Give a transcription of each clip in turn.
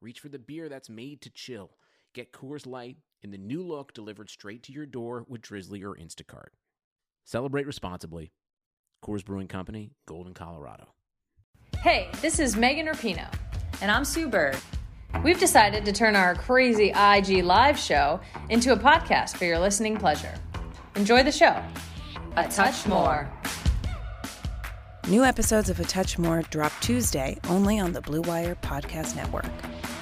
reach for the beer that's made to chill. Get Coors Light in the new look delivered straight to your door with Drizzly or Instacart. Celebrate responsibly. Coors Brewing Company, Golden, Colorado. Hey, this is Megan Rapinoe. And I'm Sue Bird. We've decided to turn our crazy IG live show into a podcast for your listening pleasure. Enjoy the show. A touch more. New episodes of A Touch More drop Tuesday only on the Blue Wire Podcast Network.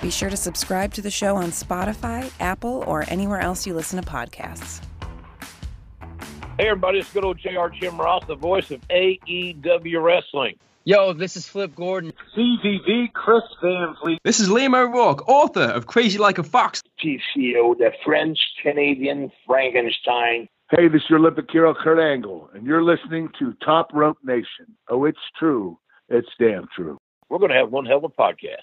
Be sure to subscribe to the show on Spotify, Apple, or anywhere else you listen to podcasts. Hey, everybody, it's good old JR Jim Ross, the voice of AEW Wrestling. Yo, this is Flip Gordon. CVV Chris Van Vliet. This is Liam O'Rourke, author of Crazy Like a Fox. PCO, the French Canadian Frankenstein. Hey, this is your Olympic hero, Kurt Angle, and you're listening to Top Rope Nation. Oh, it's true. It's damn true. We're going to have one hell of a podcast.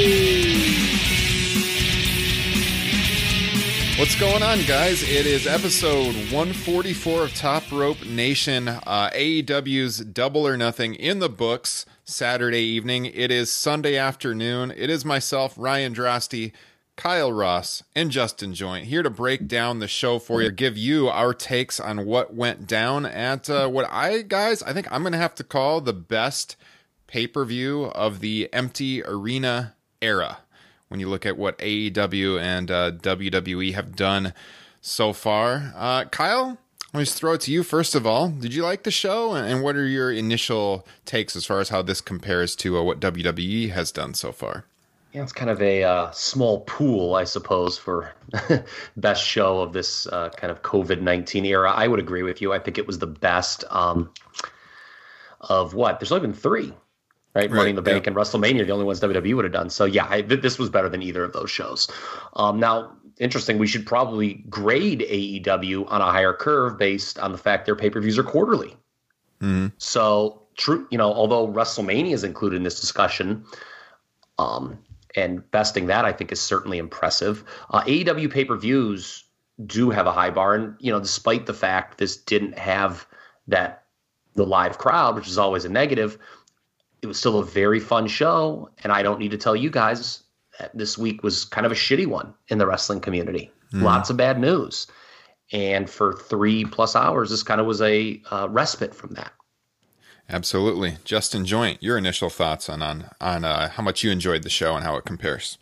What's going on, guys? It is episode 144 of Top Rope Nation, uh, AEW's Double or Nothing in the books Saturday evening. It is Sunday afternoon. It is myself, Ryan Drosty, Kyle Ross, and Justin Joint here to break down the show for you, give you our takes on what went down at uh, what I, guys, I think I'm going to have to call the best pay per view of the empty arena era when you look at what AEW and uh, WWE have done so far. Uh, Kyle, let me just throw it to you first of all. Did you like the show, and what are your initial takes as far as how this compares to uh, what WWE has done so far? Yeah, it's kind of a uh, small pool, I suppose, for best show of this uh, kind of COVID nineteen era. I would agree with you. I think it was the best um, of what? There's only been three right? right. Money in the Bank yeah. and WrestleMania, the only ones WWE would have done. So yeah, I, th- this was better than either of those shows. Um, now, interesting, we should probably grade AEW on a higher curve based on the fact their pay per views are quarterly. Mm-hmm. So true, you know, although WrestleMania is included in this discussion, um, and besting that I think is certainly impressive. Uh, AEW pay per views do have a high bar, and you know, despite the fact this didn't have that the live crowd, which is always a negative it was still a very fun show. And I don't need to tell you guys that this week was kind of a shitty one in the wrestling community. Mm. Lots of bad news. And for three plus hours, this kind of was a uh, respite from that. Absolutely, Justin Joint. Your initial thoughts on on on uh, how much you enjoyed the show and how it compares.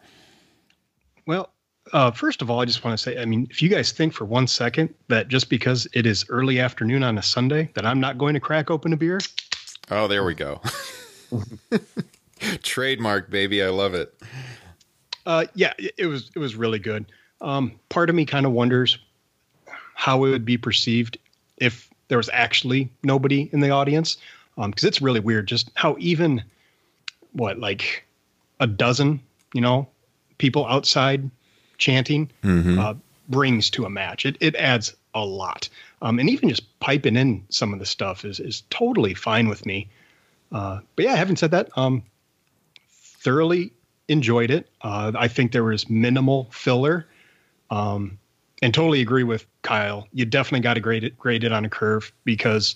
Well, uh, first of all, I just want to say, I mean, if you guys think for one second that just because it is early afternoon on a Sunday that I'm not going to crack open a beer. Oh, there we go. Trademark, baby. I love it. Uh, yeah, it, it, was it was really good. Um, part of me kind of wonders how it would be perceived if there was actually nobody in the audience, because um, it's really weird just how even what like a dozen, you know, people outside chanting mm-hmm. uh, brings to a match. It it adds a lot, um, and even just piping in some of the stuff is is totally fine with me. Uh, but yeah, having said that, um, thoroughly enjoyed it. Uh, I think there was minimal filler, um, and totally agree with Kyle. You definitely got to grade it, grade it on a curve because,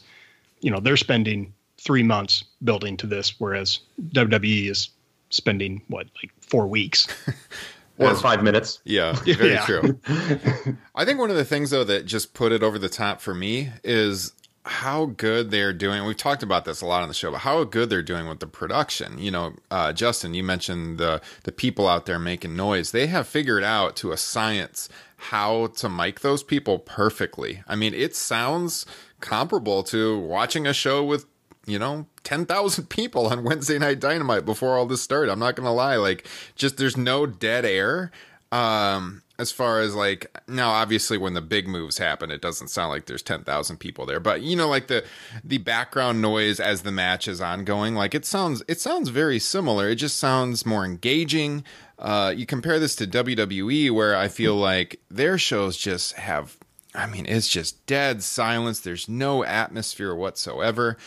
you know, they're spending three months building to this, whereas WWE is spending what like four weeks. or five minutes. Yeah, very yeah. true. I think one of the things though that just put it over the top for me is how good they're doing. We've talked about this a lot on the show, but how good they're doing with the production. You know, uh, Justin, you mentioned the the people out there making noise. They have figured out to a science how to mic those people perfectly. I mean, it sounds comparable to watching a show with you know 10,000 people on Wednesday Night Dynamite before all this started. I'm not going to lie like just there's no dead air. Um as far as like now obviously when the big moves happen it doesn't sound like there's 10,000 people there but you know like the the background noise as the match is ongoing like it sounds it sounds very similar. It just sounds more engaging. Uh you compare this to WWE where I feel like their shows just have I mean it's just dead silence. There's no atmosphere whatsoever.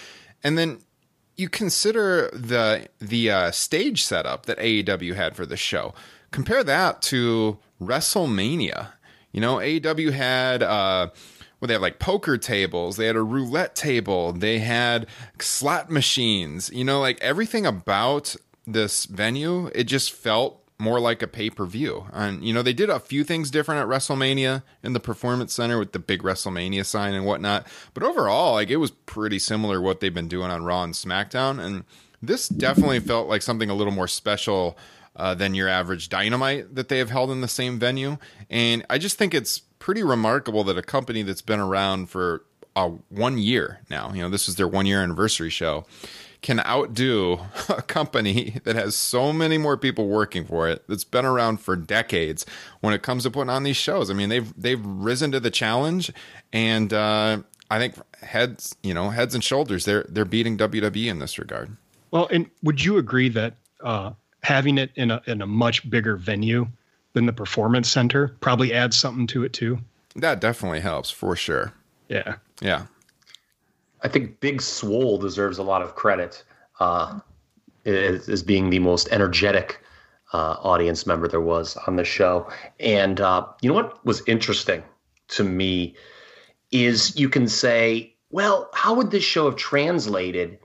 And then you consider the the uh, stage setup that AEW had for the show. Compare that to WrestleMania. You know, AEW had uh well, they have like poker tables, they had a roulette table, they had slot machines, you know, like everything about this venue, it just felt more like a pay per view. And, you know, they did a few things different at WrestleMania in the Performance Center with the big WrestleMania sign and whatnot. But overall, like it was pretty similar what they've been doing on Raw and SmackDown. And this definitely felt like something a little more special uh, than your average dynamite that they have held in the same venue. And I just think it's pretty remarkable that a company that's been around for uh, one year now, you know, this is their one year anniversary show, can outdo a company that has so many more people working for it that's been around for decades when it comes to putting on these shows. I mean, they've they've risen to the challenge, and uh, I think heads, you know, heads and shoulders, they're they're beating WWE in this regard. Well, and would you agree that uh, having it in a in a much bigger venue than the performance center probably adds something to it too. That definitely helps for sure. Yeah. Yeah. I think Big Swole deserves a lot of credit uh, as, as being the most energetic uh, audience member there was on the show. And uh, you know what was interesting to me is you can say, well, how would this show have translated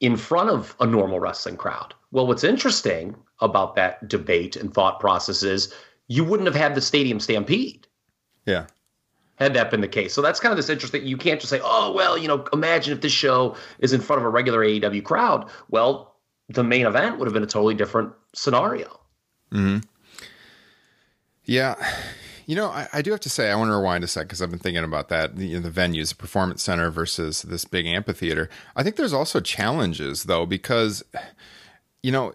in front of a normal wrestling crowd? Well, what's interesting about that debate and thought process is you wouldn't have had the stadium stampede. Yeah. Had that been the case. So that's kind of this interesting. You can't just say, oh, well, you know, imagine if this show is in front of a regular AEW crowd. Well, the main event would have been a totally different scenario. Mm-hmm. Yeah. You know, I, I, do have to say, I want to rewind a sec because I've been thinking about that. The, you know, the venues, the performance center versus this big amphitheater. I think there's also challenges, though, because you know,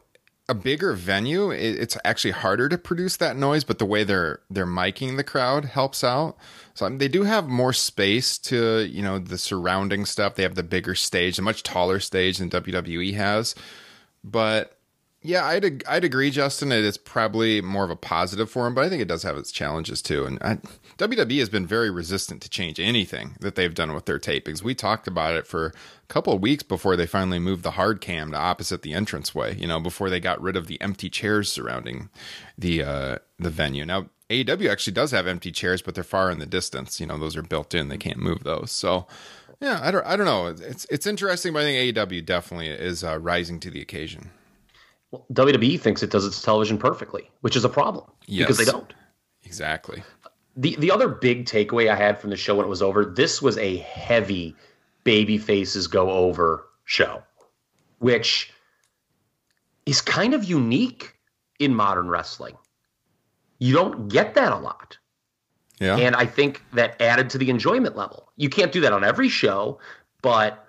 a bigger venue, it's actually harder to produce that noise, but the way they're they're miking the crowd helps out. So I mean, they do have more space to, you know, the surrounding stuff. They have the bigger stage, a much taller stage than WWE has. But yeah, I'd I'd agree, Justin. It is probably more of a positive for him, but I think it does have its challenges too. And I, WWE has been very resistant to change anything that they've done with their tapings. We talked about it for a couple of weeks before they finally moved the hard cam to opposite the entranceway. You know, before they got rid of the empty chairs surrounding the uh, the venue. Now AEW actually does have empty chairs, but they're far in the distance. You know, those are built in; they can't move those. So. Yeah, I don't. I don't know. It's it's interesting, but I think AEW definitely is uh, rising to the occasion. Well, WWE thinks it does its television perfectly, which is a problem yes, because they don't. Exactly. The the other big takeaway I had from the show when it was over, this was a heavy baby faces go over show, which is kind of unique in modern wrestling. You don't get that a lot. Yeah. And I think that added to the enjoyment level. You can't do that on every show, but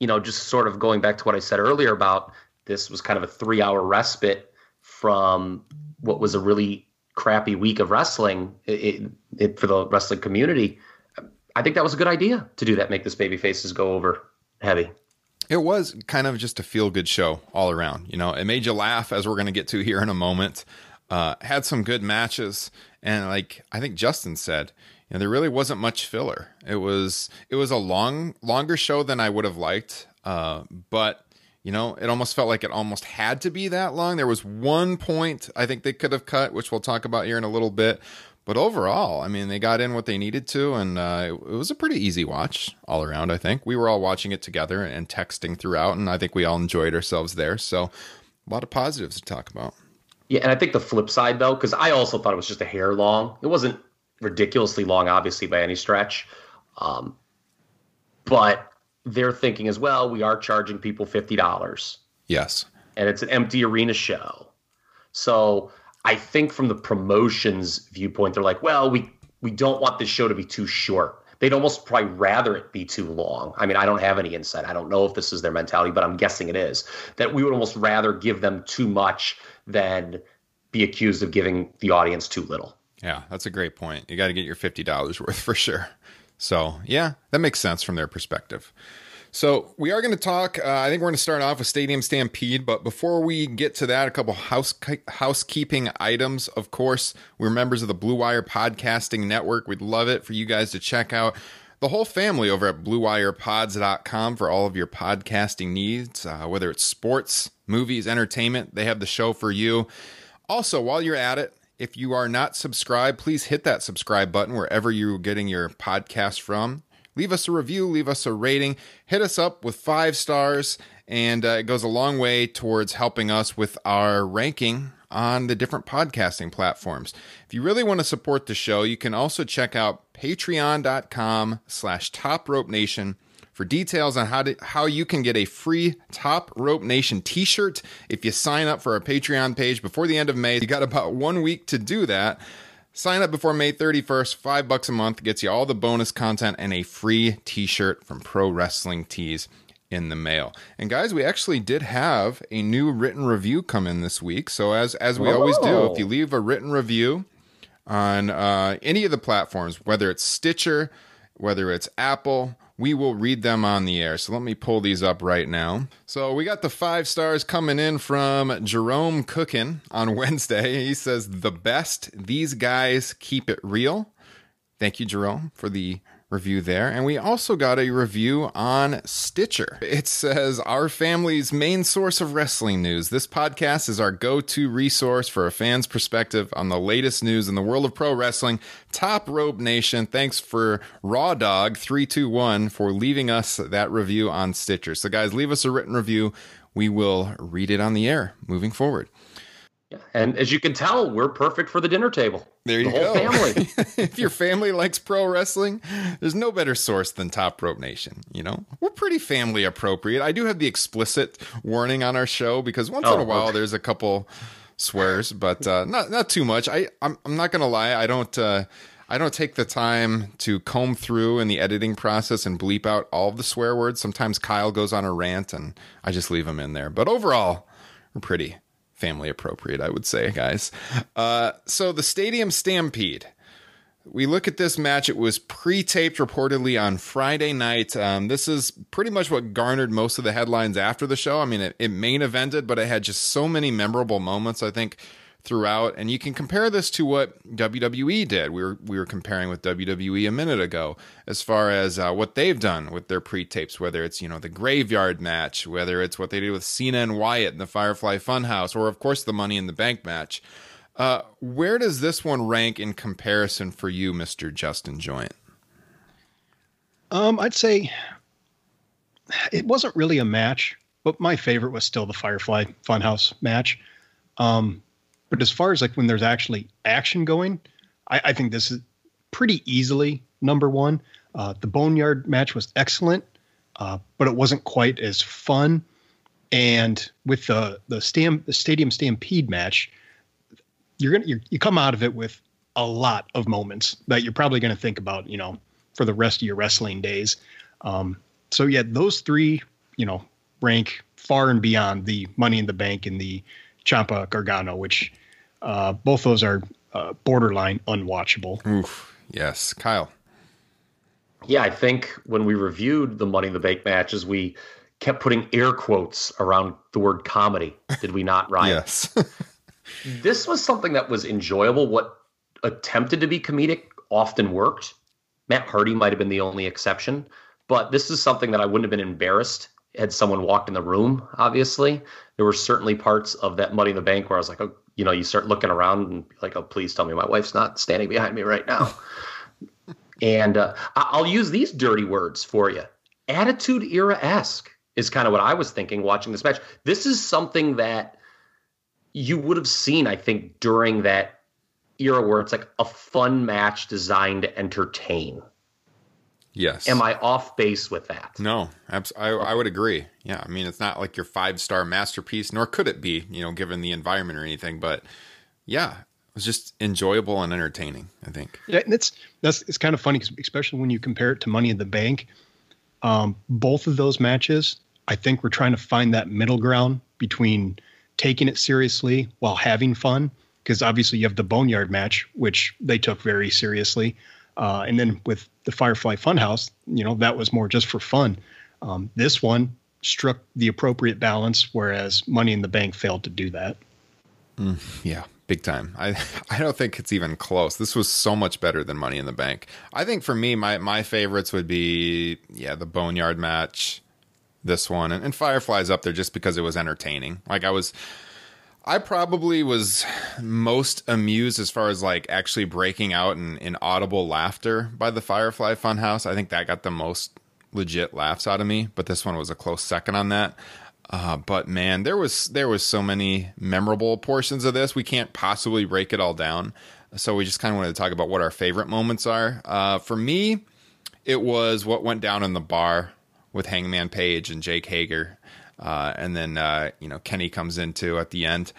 you know, just sort of going back to what I said earlier about this was kind of a three hour respite from what was a really crappy week of wrestling it, it, for the wrestling community. I think that was a good idea to do that, make this baby faces go over heavy. It was kind of just a feel good show all around. You know, it made you laugh, as we're going to get to here in a moment. Uh, had some good matches, and like I think Justin said, you know, there really wasn't much filler. It was it was a long longer show than I would have liked, uh, but you know, it almost felt like it almost had to be that long. There was one point I think they could have cut, which we'll talk about here in a little bit. But overall, I mean, they got in what they needed to, and uh, it was a pretty easy watch all around. I think we were all watching it together and texting throughout, and I think we all enjoyed ourselves there. So, a lot of positives to talk about. Yeah, and I think the flip side though, because I also thought it was just a hair long. It wasn't ridiculously long, obviously by any stretch, um, but they're thinking as well, we are charging people $50. Yes. And it's an empty arena show. So I think from the promotions viewpoint, they're like, well, we, we don't want this show to be too short. they'd almost probably rather it be too long. I mean, I don't have any insight. I don't know if this is their mentality, but I'm guessing it is that we would almost rather give them too much than be accused of giving the audience too little. Yeah, that's a great point. You got to get your $50 worth for sure. So, yeah, that makes sense from their perspective. So, we are going to talk. Uh, I think we're going to start off with Stadium Stampede. But before we get to that, a couple house housekeeping items. Of course, we're members of the Blue Wire Podcasting Network. We'd love it for you guys to check out the whole family over at BlueWirePods.com for all of your podcasting needs, uh, whether it's sports, movies, entertainment. They have the show for you. Also, while you're at it, if you are not subscribed, please hit that subscribe button wherever you're getting your podcast from. Leave us a review, leave us a rating, hit us up with five stars, and uh, it goes a long way towards helping us with our ranking on the different podcasting platforms. If you really want to support the show, you can also check out patreon.com slash top nation for details on how to how you can get a free Top Rope Nation t-shirt if you sign up for our Patreon page before the end of May. You got about 1 week to do that. Sign up before May 31st, 5 bucks a month gets you all the bonus content and a free t-shirt from Pro Wrestling Tees in the mail. And guys, we actually did have a new written review come in this week. So as as we oh. always do, if you leave a written review on uh, any of the platforms, whether it's Stitcher, whether it's Apple, we will read them on the air. So let me pull these up right now. So we got the five stars coming in from Jerome Cookin on Wednesday. He says, The best. These guys keep it real. Thank you, Jerome, for the review there. And we also got a review on Stitcher. It says, Our family's main source of wrestling news. This podcast is our go to resource for a fan's perspective on the latest news in the world of pro wrestling. Top Rope Nation, thanks for Raw Dog 321 for leaving us that review on Stitcher. So, guys, leave us a written review. We will read it on the air moving forward. And as you can tell, we're perfect for the dinner table. There you the go. family. if your family likes pro wrestling, there's no better source than Top Rope Nation. You know, we're pretty family appropriate. I do have the explicit warning on our show because once oh, in a while okay. there's a couple swears, but uh, not not too much. I I'm, I'm not gonna lie. I don't. Uh, I don't take the time to comb through in the editing process and bleep out all of the swear words. Sometimes Kyle goes on a rant and I just leave them in there. But overall, we're pretty family appropriate, I would say, guys. Uh, so the Stadium Stampede. We look at this match. It was pre-taped reportedly on Friday night. Um, this is pretty much what garnered most of the headlines after the show. I mean, it, it main evented, but it had just so many memorable moments. I think throughout. And you can compare this to what WWE did. We were we were comparing with WWE a minute ago as far as uh, what they've done with their pre-tapes, whether it's you know the Graveyard match, whether it's what they did with Cena and Wyatt in the Firefly Funhouse, or of course the Money in the Bank match. Uh, where does this one rank in comparison for you, Mister Justin Joint? Um, I'd say it wasn't really a match, but my favorite was still the Firefly Funhouse match. Um, but as far as like when there's actually action going, I, I think this is pretty easily number one. Uh, the Boneyard match was excellent, uh, but it wasn't quite as fun. And with the the, stam, the Stadium Stampede match, you're gonna you're, you come out of it with a lot of moments that you're probably to think about, you know, for the rest of your wrestling days. Um, so yeah, those three, you know, rank far and beyond the Money in the Bank and the Ciampa Gargano, which uh, both those are uh, borderline unwatchable. Oof, yes, Kyle. Yeah, I think when we reviewed the Money in the Bank matches, we kept putting air quotes around the word comedy. Did we not, Ryan? yes. this was something that was enjoyable. What attempted to be comedic often worked. Matt Hardy might have been the only exception, but this is something that I wouldn't have been embarrassed had someone walked in the room. Obviously, there were certainly parts of that Money in the Bank where I was like, oh, you know, you start looking around and like, oh, please tell me my wife's not standing behind me right now. and uh, I'll use these dirty words for you. Attitude era esque is kind of what I was thinking watching this match. This is something that you would have seen, I think, during that era where it's like a fun match designed to entertain. Yes. Am I off base with that? No, abs- I, I would agree. Yeah, I mean, it's not like your five star masterpiece, nor could it be, you know, given the environment or anything. But yeah, it was just enjoyable and entertaining. I think. Yeah, and it's that's it's kind of funny, especially when you compare it to Money in the Bank. Um, both of those matches, I think we're trying to find that middle ground between taking it seriously while having fun. Because obviously you have the Boneyard match, which they took very seriously, uh, and then with the Firefly Funhouse, you know that was more just for fun. Um, this one struck the appropriate balance, whereas Money in the Bank failed to do that. Mm, yeah, big time. I I don't think it's even close. This was so much better than Money in the Bank. I think for me, my my favorites would be yeah the Boneyard match, this one, and, and Firefly's up there just because it was entertaining. Like I was. I probably was most amused as far as like actually breaking out in, in audible laughter by the Firefly Funhouse. I think that got the most legit laughs out of me, but this one was a close second on that. Uh, but man, there was there was so many memorable portions of this. We can't possibly break it all down. So we just kind of wanted to talk about what our favorite moments are. Uh, for me, it was what went down in the bar with Hangman Page and Jake Hager, uh, and then uh, you know Kenny comes into at the end.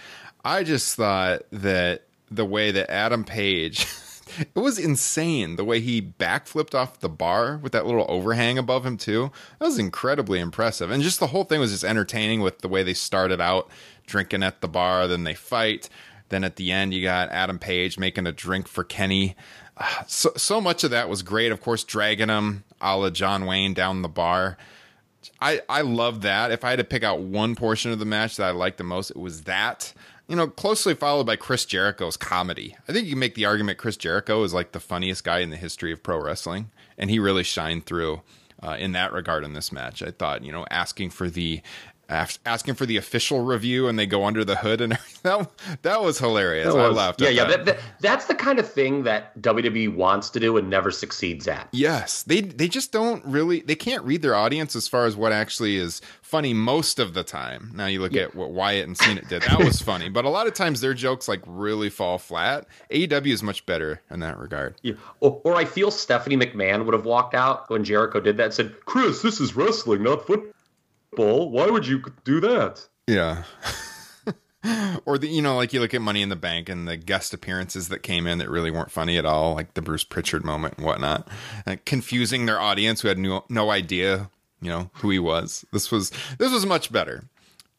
I just thought that the way that Adam Page. it was insane the way he backflipped off the bar with that little overhang above him too. That was incredibly impressive, and just the whole thing was just entertaining with the way they started out drinking at the bar, then they fight, then at the end you got Adam Page making a drink for Kenny. Uh, so so much of that was great. Of course, dragging him a la John Wayne down the bar. I I love that. If I had to pick out one portion of the match that I liked the most, it was that you know, closely followed by Chris Jericho's comedy. I think you make the argument Chris Jericho is like the funniest guy in the history of pro wrestling, and he really shined through uh, in that regard in this match. I thought, you know, asking for the asking for the official review and they go under the hood and that that was hilarious. Was, I laughed. Yeah, yeah. That. That, that's the kind of thing that WWE wants to do and never succeeds at. Yes, they they just don't really they can't read their audience as far as what actually is funny most of the time. Now you look yeah. at what Wyatt and Cena did. That was funny, but a lot of times their jokes like really fall flat. AEW is much better in that regard. Yeah. Or, or I feel Stephanie McMahon would have walked out when Jericho did that and said, "Chris, this is wrestling, not football." Bull. Why would you do that? Yeah. or the you know like you look at Money in the Bank and the guest appearances that came in that really weren't funny at all, like the Bruce Pritchard moment and whatnot, and confusing their audience who had no no idea you know who he was. This was this was much better.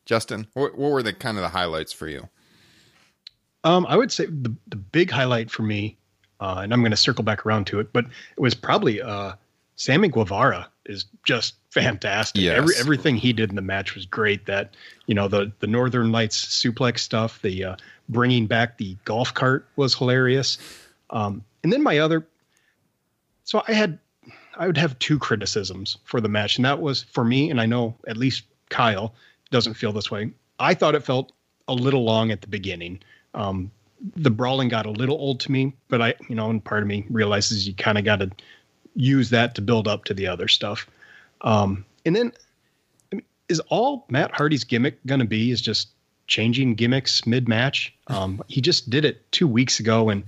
Justin, what, what were the kind of the highlights for you? Um, I would say the the big highlight for me, uh, and I'm going to circle back around to it, but it was probably uh, Sammy Guevara is just fantastic. Yes. Every everything he did in the match was great. That you know the the Northern Lights suplex stuff, the uh, bringing back the golf cart was hilarious. Um, and then my other, so I had I would have two criticisms for the match, and that was for me, and I know at least Kyle doesn't feel this way. I thought it felt a little long at the beginning. Um, the brawling got a little old to me, but I, you know, and part of me realizes you kind of got to use that to build up to the other stuff. Um, and then I mean, is all Matt Hardy's gimmick going to be is just changing gimmicks mid match? Um, he just did it two weeks ago, and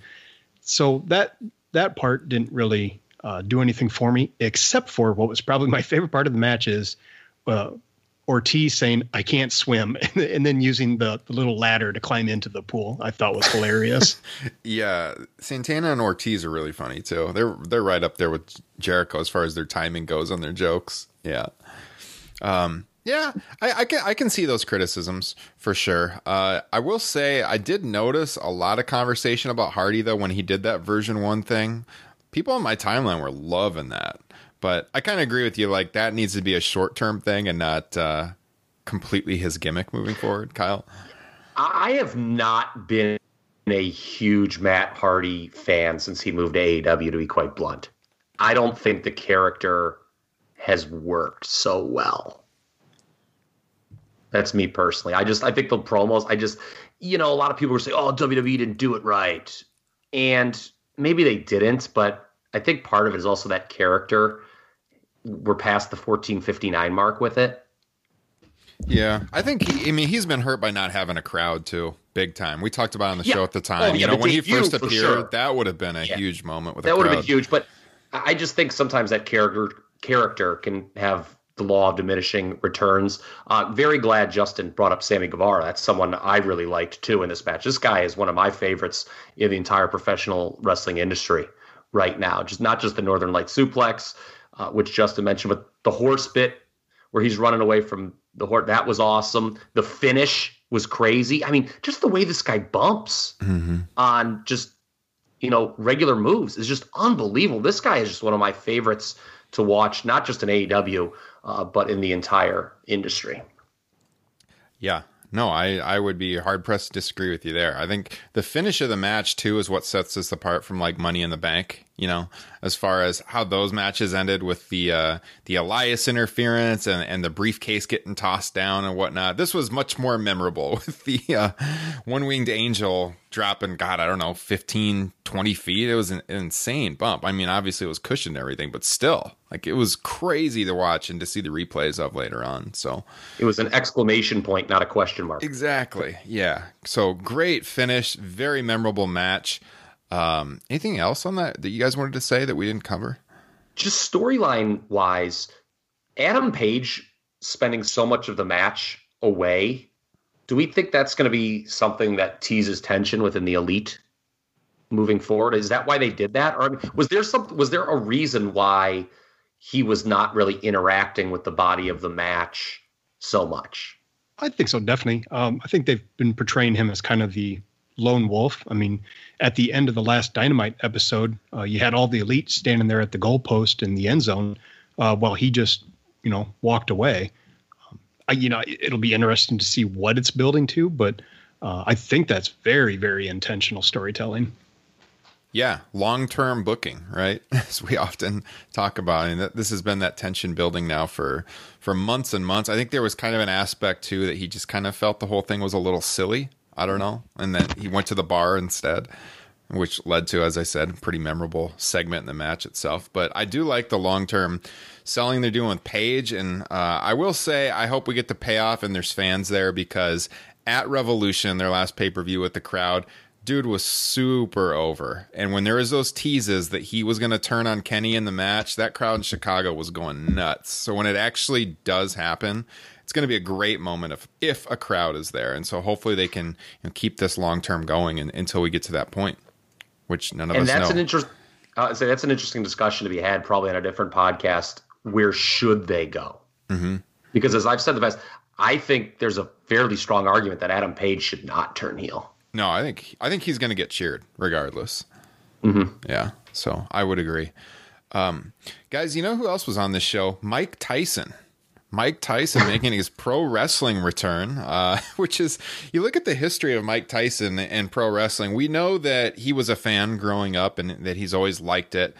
so that that part didn't really uh, do anything for me, except for what was probably my favorite part of the match is uh, Ortiz saying I can't swim, and then using the, the little ladder to climb into the pool. I thought was hilarious. yeah, Santana and Ortiz are really funny too. They're they're right up there with Jericho as far as their timing goes on their jokes. Yeah, um, yeah, I, I can I can see those criticisms for sure. Uh, I will say I did notice a lot of conversation about Hardy though when he did that version one thing. People on my timeline were loving that. But I kind of agree with you. Like that needs to be a short term thing and not uh, completely his gimmick moving forward. Kyle, I have not been a huge Matt Hardy fan since he moved to AEW. To be quite blunt, I don't think the character has worked so well. That's me personally. I just I think the promos. I just you know a lot of people were saying, "Oh, WWE didn't do it right," and maybe they didn't, but I think part of it is also that character we're past the 1459 mark with it. Yeah, I think he, I mean he's been hurt by not having a crowd too, big time. We talked about on the yeah. show at the time. Oh, yeah, you know when he first appeared, sure. that would have been a yeah. huge moment with a crowd. that would have been huge. But I just think sometimes that character character can have the law of diminishing returns. Uh, very glad Justin brought up Sammy Guevara. That's someone I really liked too in this match. This guy is one of my favorites in the entire professional wrestling industry right now. Just not just the Northern Light suplex, uh, which Justin mentioned, but the horse bit where he's running away from the horse. That was awesome. The finish was crazy. I mean, just the way this guy bumps mm-hmm. on just you know regular moves is just unbelievable. This guy is just one of my favorites to watch, not just in AEW, uh, but in the entire industry. Yeah, no, I, I would be hard pressed to disagree with you there. I think the finish of the match too is what sets us apart from like Money in the Bank. You know, as far as how those matches ended with the uh, the Elias interference and and the briefcase getting tossed down and whatnot. This was much more memorable with the uh, one winged angel dropping. God, I don't know, 15, 20 feet. It was an insane bump. I mean, obviously it was cushioned and everything, but still, like it was crazy to watch and to see the replays of later on. So it was an exclamation point, not a question mark. Exactly. Yeah. So great finish, very memorable match. Um, anything else on that that you guys wanted to say that we didn't cover? Just storyline wise, Adam Page spending so much of the match away. Do we think that's going to be something that teases tension within the elite moving forward? Is that why they did that, or was there some? Was there a reason why he was not really interacting with the body of the match so much? I think so, definitely. Um, I think they've been portraying him as kind of the lone wolf. I mean, at the end of the last Dynamite episode, uh, you had all the elite standing there at the goalpost in the end zone uh, while he just, you know, walked away. Um, I, you know, it'll be interesting to see what it's building to, but uh, I think that's very, very intentional storytelling. Yeah, long-term booking, right? As we often talk about, and this has been that tension building now for for months and months. I think there was kind of an aspect too that he just kind of felt the whole thing was a little silly I don't know. And then he went to the bar instead, which led to, as I said, a pretty memorable segment in the match itself. But I do like the long term selling they're doing with Page. And uh, I will say, I hope we get the payoff and there's fans there because at Revolution, their last pay per view with the crowd, dude was super over. And when there was those teases that he was going to turn on Kenny in the match, that crowd in Chicago was going nuts. So when it actually does happen, it's going to be a great moment if if a crowd is there, and so hopefully they can you know, keep this long term going and, until we get to that point, which none of and us that's know. An interest, uh, so that's an interesting discussion to be had, probably on a different podcast. Where should they go? Mm-hmm. Because as I've said the best, I think there's a fairly strong argument that Adam Page should not turn heel. No, I think I think he's going to get cheered regardless. Mm-hmm. Yeah, so I would agree. Um, guys, you know who else was on this show? Mike Tyson. Mike Tyson making his pro wrestling return, uh, which is, you look at the history of Mike Tyson and pro wrestling, we know that he was a fan growing up and that he's always liked it.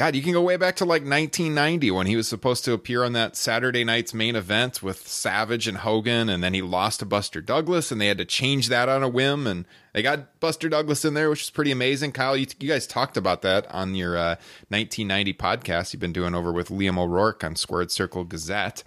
God, you can go way back to like 1990 when he was supposed to appear on that Saturday night's main event with Savage and Hogan, and then he lost to Buster Douglas, and they had to change that on a whim, and they got Buster Douglas in there, which is pretty amazing. Kyle, you, you guys talked about that on your uh, 1990 podcast you've been doing over with Liam O'Rourke on Squared Circle Gazette.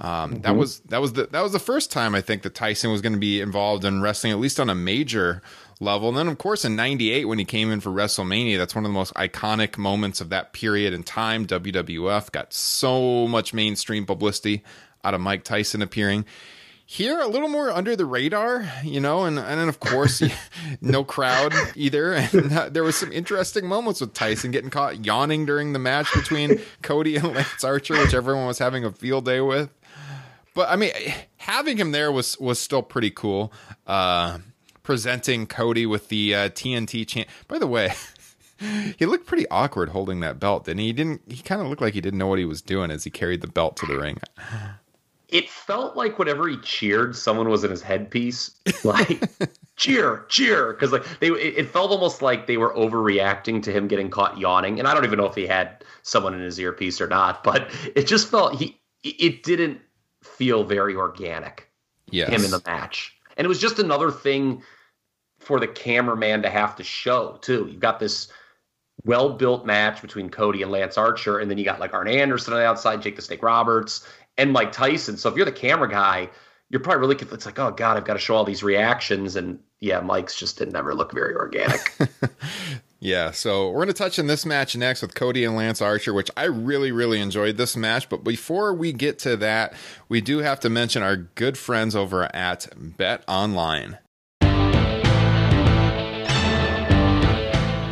Um, mm-hmm. That was that was the that was the first time I think that Tyson was going to be involved in wrestling, at least on a major level. And then, of course, in 98, when he came in for WrestleMania, that's one of the most iconic moments of that period in time. WWF got so much mainstream publicity out of Mike Tyson appearing. Here, a little more under the radar, you know, and, and then, of course, no crowd either. And uh, there was some interesting moments with Tyson getting caught yawning during the match between Cody and Lance Archer, which everyone was having a field day with. But I mean, having him there was was still pretty cool. Uh, presenting Cody with the uh, TNT champ. By the way, he looked pretty awkward holding that belt, and he? he didn't. He kind of looked like he didn't know what he was doing as he carried the belt to the ring. It felt like whenever he cheered, someone was in his headpiece, like cheer, cheer, because like they. It felt almost like they were overreacting to him getting caught yawning, and I don't even know if he had someone in his earpiece or not, but it just felt he. It didn't feel very organic. Yes. him in the match, and it was just another thing for the cameraman to have to show too. You've got this well built match between Cody and Lance Archer, and then you got like Arn Anderson on the outside, Jake the Snake Roberts, and Mike Tyson. So if you're the camera guy, you're probably really it's like, oh god, I've got to show all these reactions, and yeah, Mike's just didn't ever look very organic. Yeah, so we're to touch on this match next with Cody and Lance Archer, which I really, really enjoyed this match. But before we get to that, we do have to mention our good friends over at Bet Online.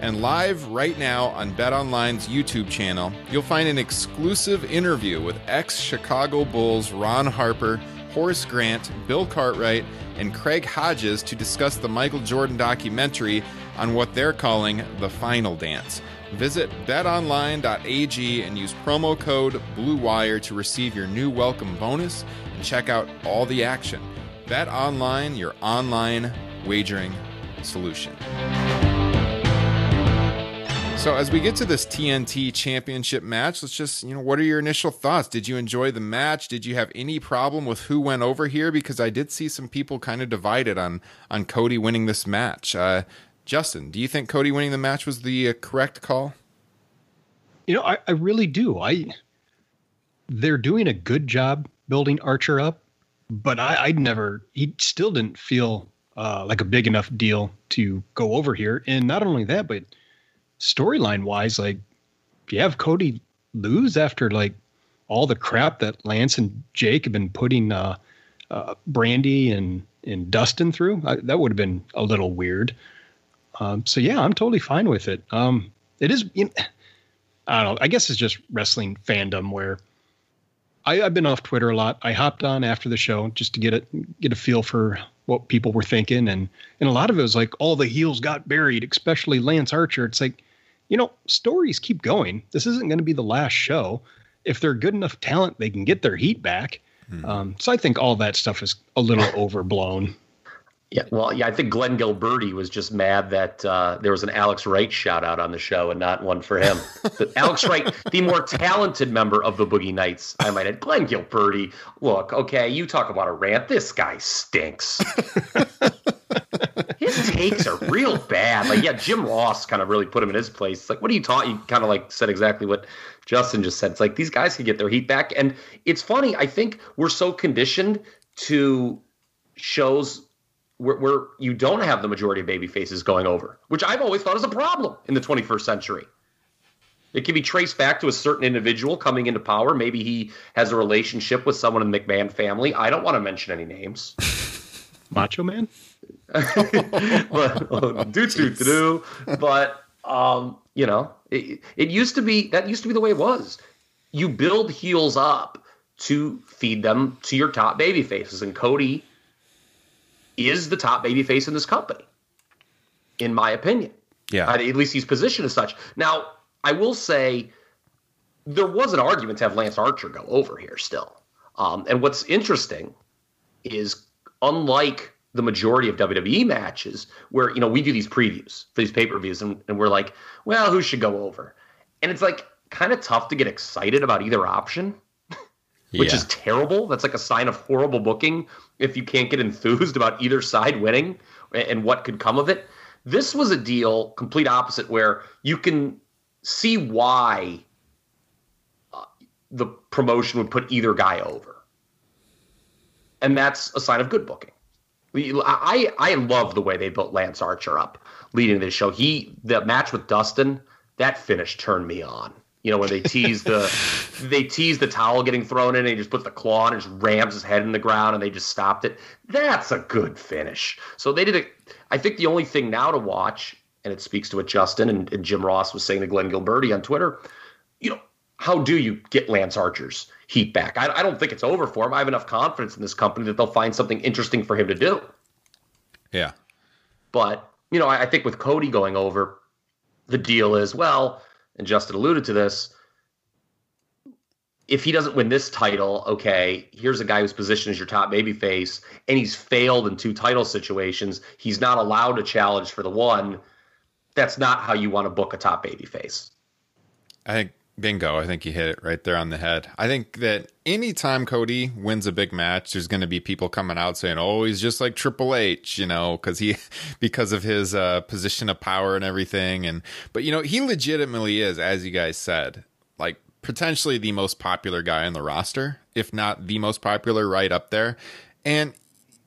And live right now on BetOnline's YouTube channel, you'll find an exclusive interview with ex Chicago Bulls Ron Harper, Horace Grant, Bill Cartwright, and Craig Hodges to discuss the Michael Jordan documentary on what they're calling the final dance. Visit betonline.ag and use promo code BLUEWIRE to receive your new welcome bonus and check out all the action. Bet Online, your online wagering solution. So as we get to this TNT championship match, let's just, you know, what are your initial thoughts? Did you enjoy the match? Did you have any problem with who went over here? Because I did see some people kind of divided on on Cody winning this match. Uh, Justin, do you think Cody winning the match was the uh, correct call? You know, I, I really do. I they're doing a good job building Archer up, but I, I'd never. He still didn't feel uh, like a big enough deal to go over here. And not only that, but storyline wise, like if you have Cody lose after like all the crap that Lance and Jake have been putting uh, uh, Brandi and and Dustin through, I, that would have been a little weird. Um, so yeah, I'm totally fine with it. Um, it is, you know, I don't know. I guess it's just wrestling fandom where I, have been off Twitter a lot. I hopped on after the show just to get it, get a feel for what people were thinking, and and a lot of it was like all the heels got buried, especially Lance Archer. It's like, you know, stories keep going. This isn't going to be the last show. If they're good enough talent, they can get their heat back. Hmm. Um, so I think all that stuff is a little overblown. Yeah, well, yeah, I think Glenn Gilberti was just mad that uh, there was an Alex Wright shout out on the show and not one for him. but Alex Wright, the more talented member of the Boogie Knights, I might add. Glenn Gilberti, look, okay, you talk about a rant. This guy stinks. his takes are real bad. Like, yeah, Jim Ross kind of really put him in his place. It's like, what are you talking? You kind of like said exactly what Justin just said. It's like these guys can get their heat back. And it's funny. I think we're so conditioned to shows where, where you don't have the majority of baby faces going over, which I've always thought is a problem in the 21st century. It can be traced back to a certain individual coming into power. Maybe he has a relationship with someone in the McMahon family. I don't want to mention any names. Macho Man? but, oh, do, do, do, but um, you know, it, it used to be that used to be the way it was. You build heels up to feed them to your top baby faces, and Cody is the top baby face in this company, in my opinion. Yeah. At least he's positioned as such. Now, I will say there was an argument to have Lance Archer go over here still. Um, and what's interesting is unlike the majority of WWE matches where, you know, we do these previews for these pay-per-views and, and we're like, well, who should go over? And it's like kind of tough to get excited about either option which yeah. is terrible. That's like a sign of horrible booking if you can't get enthused about either side winning and what could come of it. This was a deal complete opposite where you can see why uh, the promotion would put either guy over. And that's a sign of good booking. I I love the way they built Lance Archer up leading this show. He the match with Dustin, that finish turned me on. You know, when they tease the they tease the towel getting thrown in and he just puts the claw on and just rams his head in the ground and they just stopped it. That's a good finish. So they did it. I think the only thing now to watch, and it speaks to what Justin and, and Jim Ross was saying to Glenn Gilberti on Twitter, you know, how do you get Lance Archer's heat back? I, I don't think it's over for him. I have enough confidence in this company that they'll find something interesting for him to do. Yeah. But, you know, I, I think with Cody going over, the deal is, well, and Justin alluded to this. If he doesn't win this title, okay, here's a guy who's positioned as your top babyface, and he's failed in two title situations. He's not allowed to challenge for the one. That's not how you want to book a top babyface. I think bingo. I think you hit it right there on the head. I think that anytime Cody wins a big match, there's going to be people coming out saying, "Oh, he's just like Triple H," you know, because he because of his uh, position of power and everything. And but you know, he legitimately is, as you guys said, like potentially the most popular guy on the roster, if not the most popular, right up there. And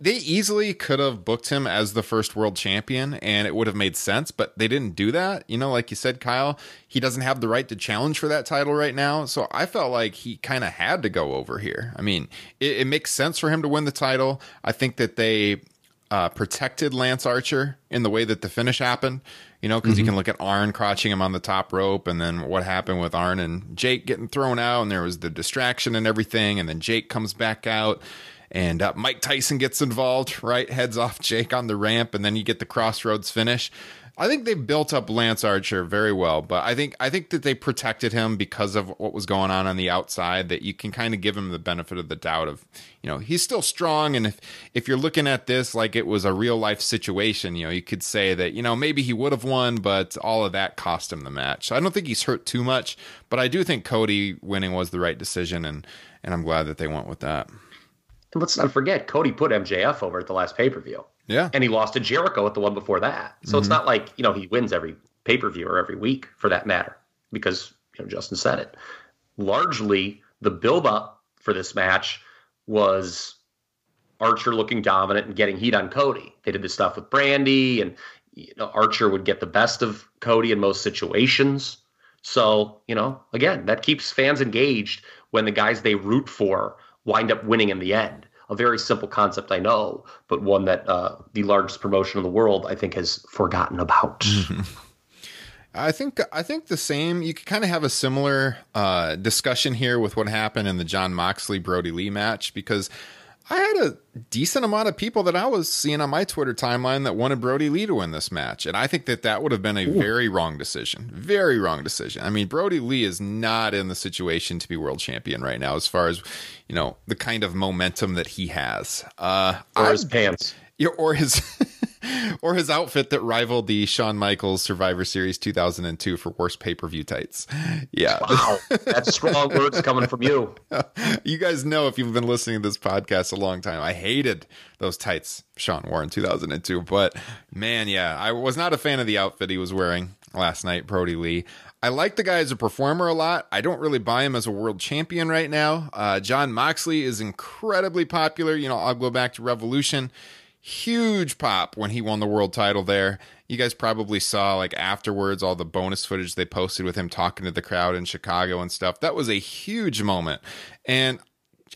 they easily could have booked him as the first world champion and it would have made sense, but they didn't do that. You know, like you said, Kyle, he doesn't have the right to challenge for that title right now. So I felt like he kind of had to go over here. I mean, it, it, makes sense for him to win the title. I think that they uh, protected Lance Archer in the way that the finish happened. You know, because mm-hmm. you can look at Arn crotching him on the top rope, and then what happened with Arn and Jake getting thrown out, and there was the distraction and everything, and then Jake comes back out and uh, Mike Tyson gets involved, right? Heads off Jake on the ramp, and then you get the CrossRhodes finish. I think they built up Lance Archer very well, but I think I think that they protected him because of what was going on on the outside. That you can kind of give him the benefit of the doubt of, you know, he's still strong, and if if you're looking at this like it was a real life situation, you know, you could say that you know maybe he would have won, but all of that cost him the match. So I don't think he's hurt too much, but I do think Cody winning was the right decision, and and I'm glad that they went with that. And let's not forget, Cody put MJF over at the last pay per view. Yeah. And he lost to Jericho at the one before that. So mm-hmm. it's not like, you know, he wins every pay per view or every week for that matter, because, you know, Justin said it. Largely, the build up for this match was Archer looking dominant and getting heat on Cody. They did this stuff with Brandy, and you know, Archer would get the best of Cody in most situations. So, you know, again, that keeps fans engaged when the guys they root for wind up winning in the end. A very simple concept, I know, but one that uh, the largest promotion in the world, I think, has forgotten about. I think I think the same. You could kind of have a similar uh, discussion here with what happened in the Jon Moxley Brodie Lee match because I had a decent amount of people that I was seeing on my Twitter timeline that wanted Brodie Lee to win this match. And I think that that would have been a Ooh. very wrong decision. Very wrong decision. I mean, Brodie Lee is not in the situation to be world champion right now, as far as, you know, the kind of momentum that he has. Uh, or his pants. Or his. or his outfit that rivaled the Shawn Michaels Survivor Series 2002 for worst pay per view tights. Yeah. Wow. That's strong words coming from you. You guys know if you've been listening to this podcast a long time, I hated those tights Shawn wore in 2002. But man, yeah, I was not a fan of the outfit he was wearing last night, Brodie Lee. I like the guy as a performer a lot. I don't really buy him as a world champion right now. Uh, Jon Moxley is incredibly popular. You know, I'll go back to Revolution huge pop when he won the world title there. You guys probably saw like afterwards all the bonus footage they posted with him talking to the crowd in Chicago and stuff. That was a huge moment. And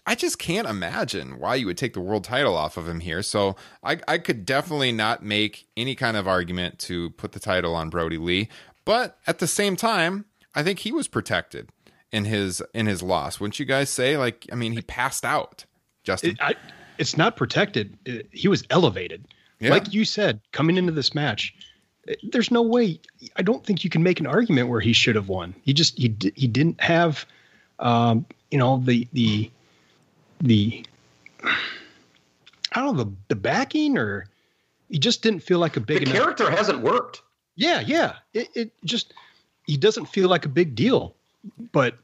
I just can't imagine why you would take the world title off of him here. So I, I could definitely not make any kind of argument to put the title on Brodie Lee. But at the same time, I think he was protected in his in his loss. Wouldn't you guys say? Like, I mean, he passed out. Justin, it, I, it's not protected. It, he was elevated. Yeah. Like you said, coming into this match, there's no way. I don't think you can make an argument where he should have won. He just he he didn't have, um, you know, the the the I don't know the the backing or he just didn't feel like a big. The character hasn't worked. Yeah, yeah. It, it just he doesn't feel like a big deal. But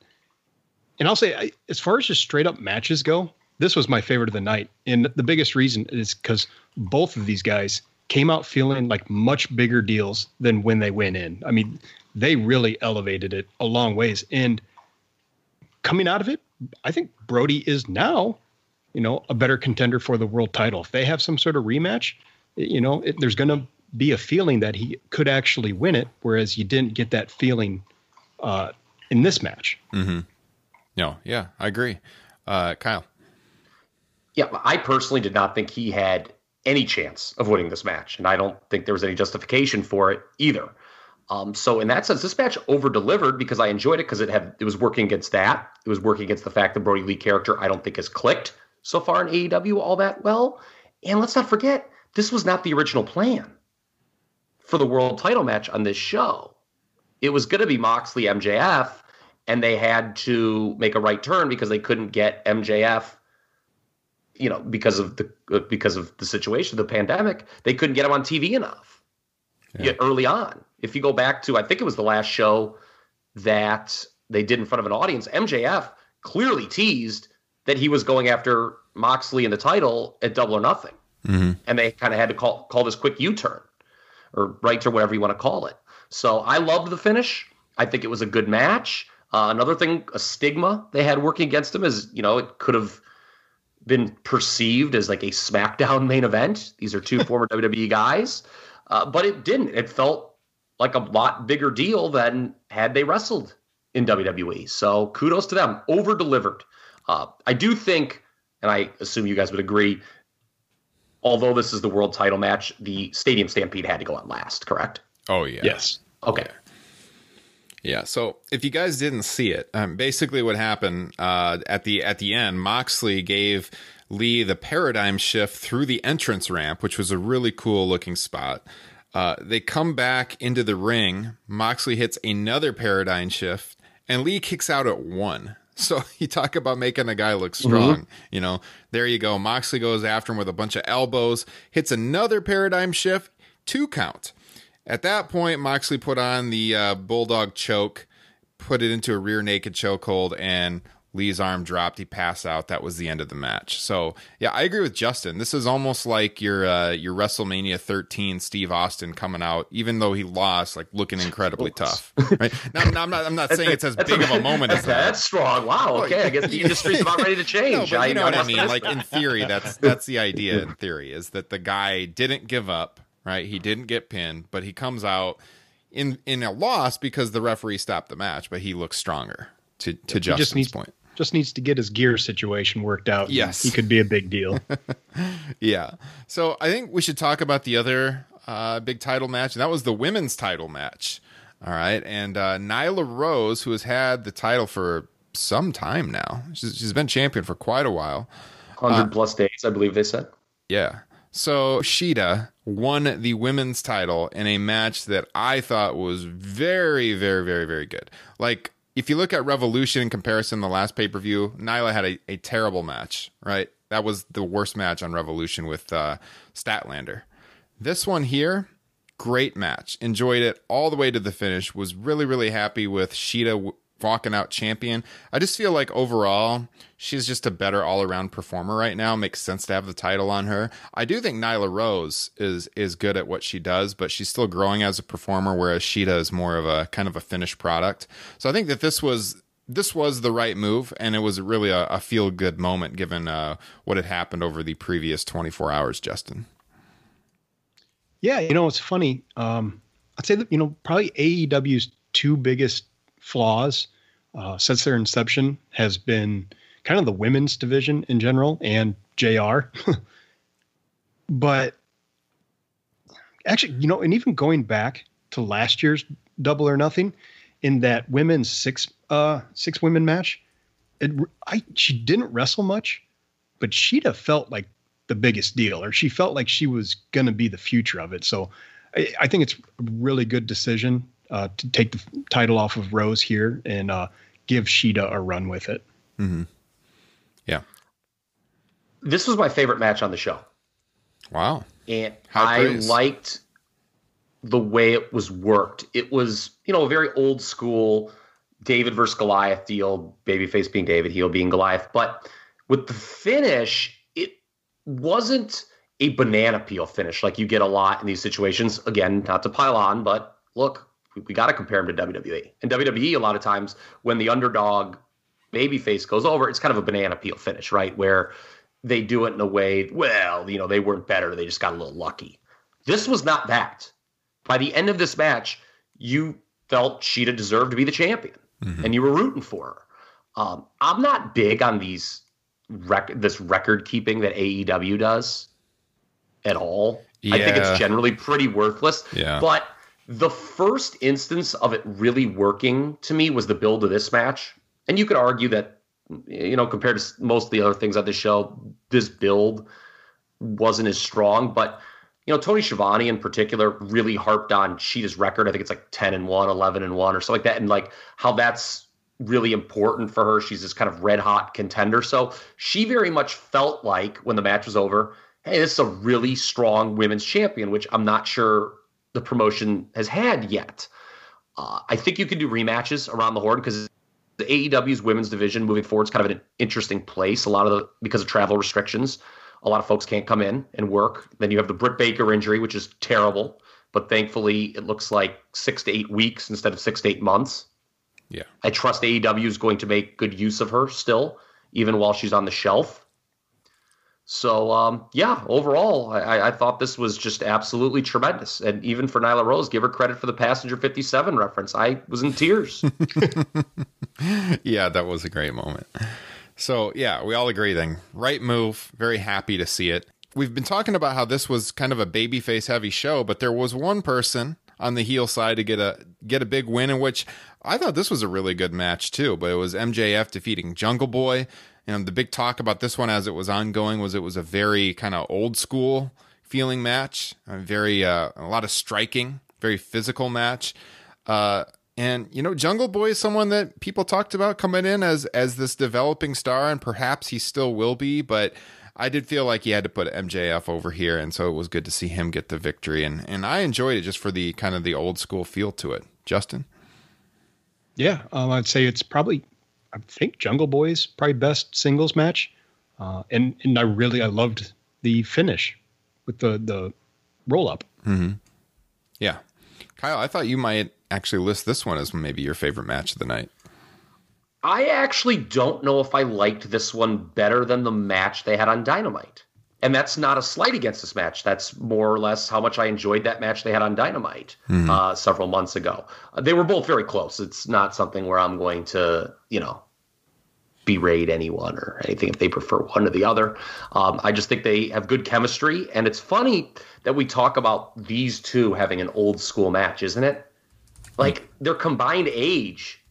and I'll say, I, as far as just straight up matches go, this was my favorite of the night. And the biggest reason is because both of these guys came out feeling like much bigger deals than when they went in. I mean, they really elevated it a long ways. And coming out of it, I think Brodie is now, you know, a better contender for the world title. If they have some sort of rematch, you know, it, there's going to be a feeling that he could actually win it, whereas you didn't get that feeling uh, in this match. Mm-hmm. No, yeah, I agree. Uh, Kyle. Yeah, I personally did not think he had any chance of winning this match, and I don't think there was any justification for it either. Um, so in that sense, this match over delivered because I enjoyed it because it had it was working against that. It was working against the fact that Brodie Lee character I don't think has clicked so far in AEW all that well. And let's not forget, this was not the original plan for the world title match on this show. It was going to be Moxley MJF, and they had to make a right turn because they couldn't get MJF you know, because of the uh, because of the situation, the pandemic, they couldn't get him on TV enough yeah. early on. If you go back to, I think it was the last show that they did in front of an audience. MJF clearly teased that he was going after Moxley in the title at Double or Nothing, mm-hmm. and they kind of had to call call this quick U turn or right or whatever you want to call it. So I loved the finish. I think it was a good match. Uh, another thing, a stigma they had working against him is, you know, it could have been perceived as like a SmackDown main event. These are two former WWE guys, uh, but it didn't. It felt like a lot bigger deal than had they wrestled in WWE. So kudos to them. Over delivered. Uh, I do think, and I assume you guys would agree, although this is the world title match, the Stadium Stampede had to go on last, correct? Oh, yeah. Yes. Okay. Yeah. So if you guys didn't see it, um, basically what happened uh, at the at the end, Moxley gave Lee the paradigm shift through the entrance ramp, which was a really cool looking spot. Uh, they come back into the ring. Moxley hits another paradigm shift, and Lee kicks out at one. So you talk about making a guy look strong. Mm-hmm. You know, there you go. Moxley goes after him with a bunch of elbows, hits another paradigm shift, two count. At that point, Moxley put on the uh, bulldog choke, put it into a rear naked chokehold, and Lee's arm dropped. He passed out. That was the end of the match. So yeah, I agree with Justin. This is almost like your uh, your WrestleMania 13 Steve Austin coming out, even though he lost, like looking incredibly tough. Right? Now, now, I'm not I'm not saying it's as big of a moment as that. That's strong. Wow. Okay, I guess the industry's about ready to change. no, you know what I mean. Like in theory, that's that's the idea. In theory, is that the guy didn't give up. Right? He didn't get pinned, but he comes out in in a loss because the referee stopped the match, but he looks stronger. To to Justin's needs, point just needs to get his gear situation worked out. Yes. He could be a big deal. yeah. So I think we should talk about the other uh, big title match, and that was the women's title match. All right. And uh, Nyla Rose, who has had the title for some time now, she's, she's been champion for quite a while 100 uh, plus days, I believe they said. Yeah. So Shida won the women's title in a match that I thought was very, very, very, very good. Like if you look at Revolution in comparison, the last pay per view, Nyla had a, a terrible match, right? That was the worst match on Revolution with uh, Statlander. This one here, great match. Enjoyed it all the way to the finish. Was really, really happy with Shida walking out champion. I just feel like overall, she's just a better all around performer right now. Makes sense to have the title on her. I do think Nyla Rose is is good at what she does, but she's still growing as a performer, whereas Shida is more of a kind of a finished product. So I think that this was this was the right move, and it was really a, a feel good moment given uh, what had happened over the previous 24 hours, Justin. Yeah, you know, it's funny. Um, I'd say that, you know, probably AEW's two biggest flaws uh, since their inception has been kind of the women's division in general and JR. but actually, you know, and even going back to last year's Double or Nothing, in that women's six uh six women match, it, I she didn't wrestle much, but she'd have felt like the biggest deal, or she felt like she was going to be the future of it. So I, I think it's a really good decision uh, to take the title off of Rose here and uh, give Shida a run with it. Mm-hmm. Yeah. This was my favorite match on the show. Wow. And High I praise. liked the way it was worked. It was, you know, a very old school David versus Goliath deal, babyface being David, heel being Goliath. But with the finish, it wasn't a banana peel finish like you get a lot in these situations. Again, not to pile on, but look, we, we got to compare him to WWE. And WWE, a lot of times, when the underdog babyface goes over, it's kind of a banana peel finish, right? Where they do it in a way, well, you know, they weren't better. They just got a little lucky. This was not that. By the end of this match, you felt Shida deserved to be the champion mm-hmm. and you were rooting for her. Um, I'm not big on these rec- this record keeping that AEW does at all. Yeah. I think it's generally pretty worthless. Yeah. But the first instance of it really working to me was the build of this match. And you could argue that, you know, compared to most of the other things on the show, this build wasn't as strong. But, you know, Tony Schiavone in particular really harped on Shida's record. I think it's like 10 and 1, 11 and 1 or something like that. And like how that's really important for her. She's this kind of red hot contender. So she very much felt like when the match was over, hey, this is a really strong women's champion, which I'm not sure the promotion has had yet. Uh, I think you can do rematches around the horn because the AEW's women's division moving forward is kind of an interesting place. A lot of the because of travel restrictions, a lot of folks can't come in and work. Then you have the Britt Baker injury, which is terrible, but thankfully it looks like six to eight weeks instead of six to eight months. Yeah, I trust AEW is going to make good use of her still, even while she's on the shelf. So um, yeah, overall, I, I, thought this was just absolutely tremendous, and even for Nyla Rose, give her credit for the passenger fifty seven reference. I was in tears. yeah, that was a great moment. So yeah, we all agree then. Right move. Very happy to see it. We've been talking about how this was kind of a babyface heavy show, but there was one person on the heel side to get a get a big win in which I thought this was a really good match too, but it was MJF defeating Jungle Boy. And the big talk about this one as it was ongoing was it was a very kind of old school feeling match, a very uh, a lot of striking, very physical match. Uh, and you know, Jungle Boy is someone that people talked about coming in as as this developing star, and perhaps he still will be. But I did feel like he had to put MJF over here, and so it was good to see him get the victory. And and I enjoyed it just for the kind of the old school feel to it. Justin. Yeah, um, I'd say it's probably I think Jungle Boy's probably best singles match, uh, and and I really I loved the finish with the the roll up. Mm-hmm. Yeah, Kyle, I thought you might actually list this one as maybe your favorite match of the night. I actually don't know if I liked this one better than the match they had on Dynamite. And that's not a slight against this match. That's more or less how much I enjoyed that match they had on Dynamite mm-hmm. uh, several months ago. They were both very close. It's not something where I'm going to, you know, berate anyone or anything if they prefer one or the other. Um, I just think they have good chemistry. And it's funny that we talk about these two having an old school match, isn't it? Like their combined age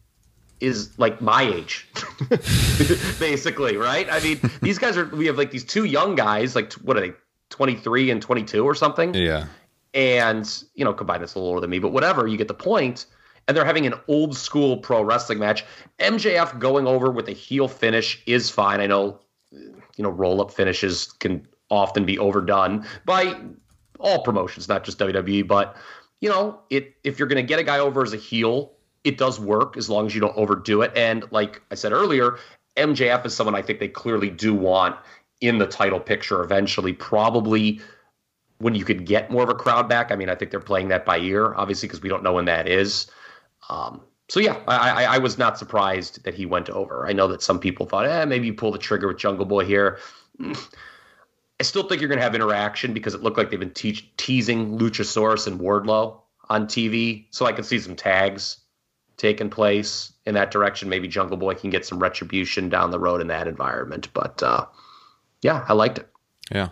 is like my age, basically, right? I mean, these guys are, we have like these two young guys, like, what are they, 23 and 22 or something? Yeah. And, you know, combined it's a little older than me, but whatever, you get the point. And they're having an old school pro wrestling match. MJF going over with a heel finish is fine. I know, you know, roll up finishes can often be overdone by all promotions, not just WWE, but you know, it if you're going to get a guy over as a heel, it does work as long as you don't overdo it. And like I said earlier, MJF is someone I think they clearly do want in the title picture eventually, probably when you could get more of a crowd back. I mean, I think they're playing that by ear, obviously, because we don't know when that is. Um, so yeah, I, I, I, was not surprised that he went over. I know that some people thought, eh, maybe you pull the trigger with Jungle Boy here. I still think you're going to have interaction because it looked like they've been te- teasing Luchasaurus and Wardlow on TV, so I can see some tags taking place in that direction. Maybe Jungle Boy can get some retribution down the road in that environment. But uh, yeah, I liked it. Yeah.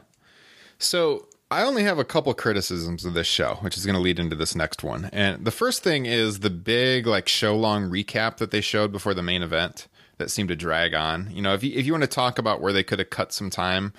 So I only have a couple criticisms of this show, which is going to lead into this next one. And the first thing is the big like show long recap that they showed before the main event that seemed to drag on. You know, if you if you want to talk about where they could have cut some time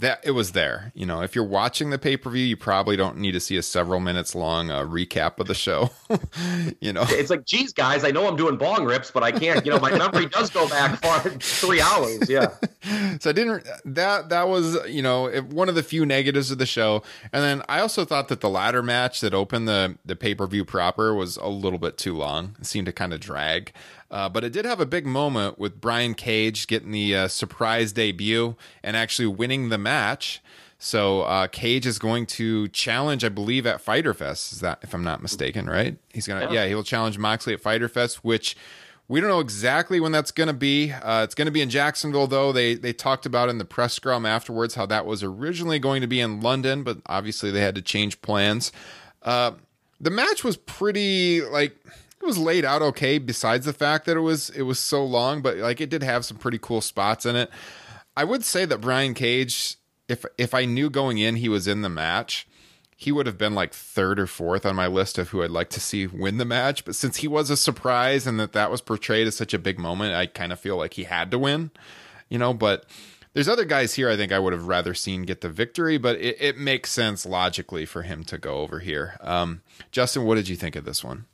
that it was there. You know, if you're watching the pay per view, you probably don't need to see a several minutes long uh, recap of the show. you know, it's like, geez, guys, I know I'm doing bong rips, but I can't. You know, my memory does go back far three hours. Yeah. so I didn't. That that was you know one of the few negatives of the show. And then I also thought that the ladder match that opened the the pay per view proper was a little bit too long. It seemed to kind of drag. Uh, but it did have a big moment with Brian Cage getting the uh, surprise debut and actually winning the match. So uh, Cage is going to challenge, I believe, at Fyter Fest. Is that, if I'm not mistaken, right? He's gonna, yeah, yeah he will challenge Moxley at Fyter Fest, which we don't know exactly when that's going to be. Uh, it's going to be in Jacksonville, though. They they talked about in the press scrum afterwards how that was originally going to be in London, but obviously they had to change plans. Uh, the match was pretty like it was laid out okay besides the fact that it was it was so long but like it did have some pretty cool spots in it i would say that brian cage if if i knew going in he was in the match he would have been like third or fourth on my list of who i'd like to see win the match but since he was a surprise and that that was portrayed as such a big moment i kind of feel like he had to win you know but there's other guys here I think I would have rather seen get the victory, but it, it makes sense logically for him to go over here. Um, Justin, what did you think of this one?